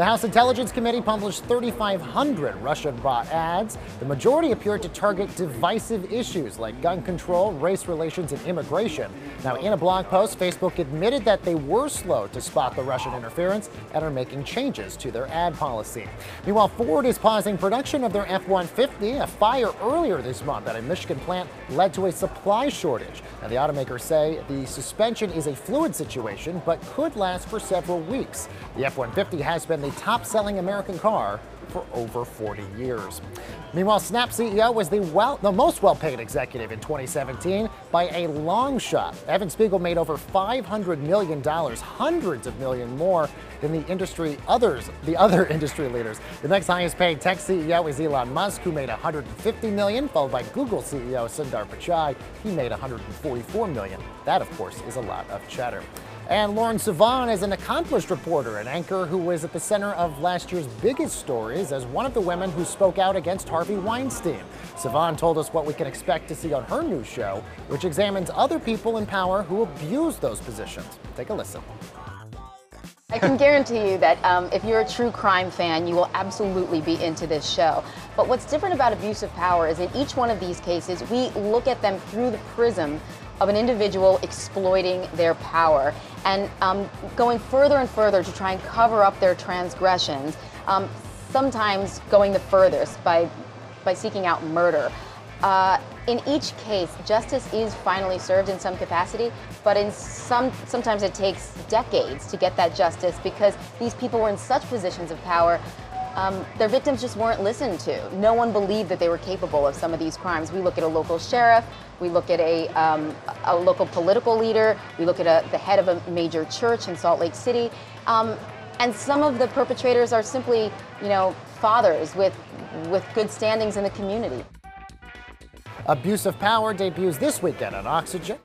The House Intelligence Committee published 3,500 Russia bot ads. The majority appeared to target divisive issues like gun control, race relations, and immigration. Now, in a blog post, Facebook admitted that they were slow to spot the Russian interference and are making changes to their ad policy. Meanwhile, Ford is pausing production of their F 150. A fire earlier this month at a Michigan plant led to a supply shortage. Now, the automakers say the suspension is a fluid situation but could last for several weeks. The F 150 has been the top selling American car for over 40 years. Meanwhile, Snap CEO was the, well, the most well paid executive in 2017 by a long shot. Evan Spiegel made over $500 million, hundreds of million more than the industry others, the other industry leaders. The next highest paid tech CEO is Elon Musk, who made 150 million, followed by Google CEO Sundar Pichai. He made 144 million. That, of course, is a lot of cheddar. And Lauren Sivan is an accomplished reporter, an anchor who was at the center of last year's biggest stories as one of the women who spoke out against Harvey Weinstein. Sivan told us what we can expect to see on her new show, which examines other people in power who abuse those positions. Take a listen. I can guarantee you that um, if you're a true crime fan, you will absolutely be into this show. But what's different about abuse of power is in each one of these cases, we look at them through the prism of an individual exploiting their power and um, going further and further to try and cover up their transgressions, um, sometimes going the furthest by, by seeking out murder. Uh, in each case, justice is finally served in some capacity, but in some, sometimes it takes decades to get that justice because these people were in such positions of power um, their victims just weren't listened to. No one believed that they were capable of some of these crimes. We look at a local sheriff, we look at a, um, a local political leader, we look at a, the head of a major church in Salt Lake City, um, and some of the perpetrators are simply, you know, fathers with, with good standings in the community. Abuse of Power debuts this weekend on Oxygen.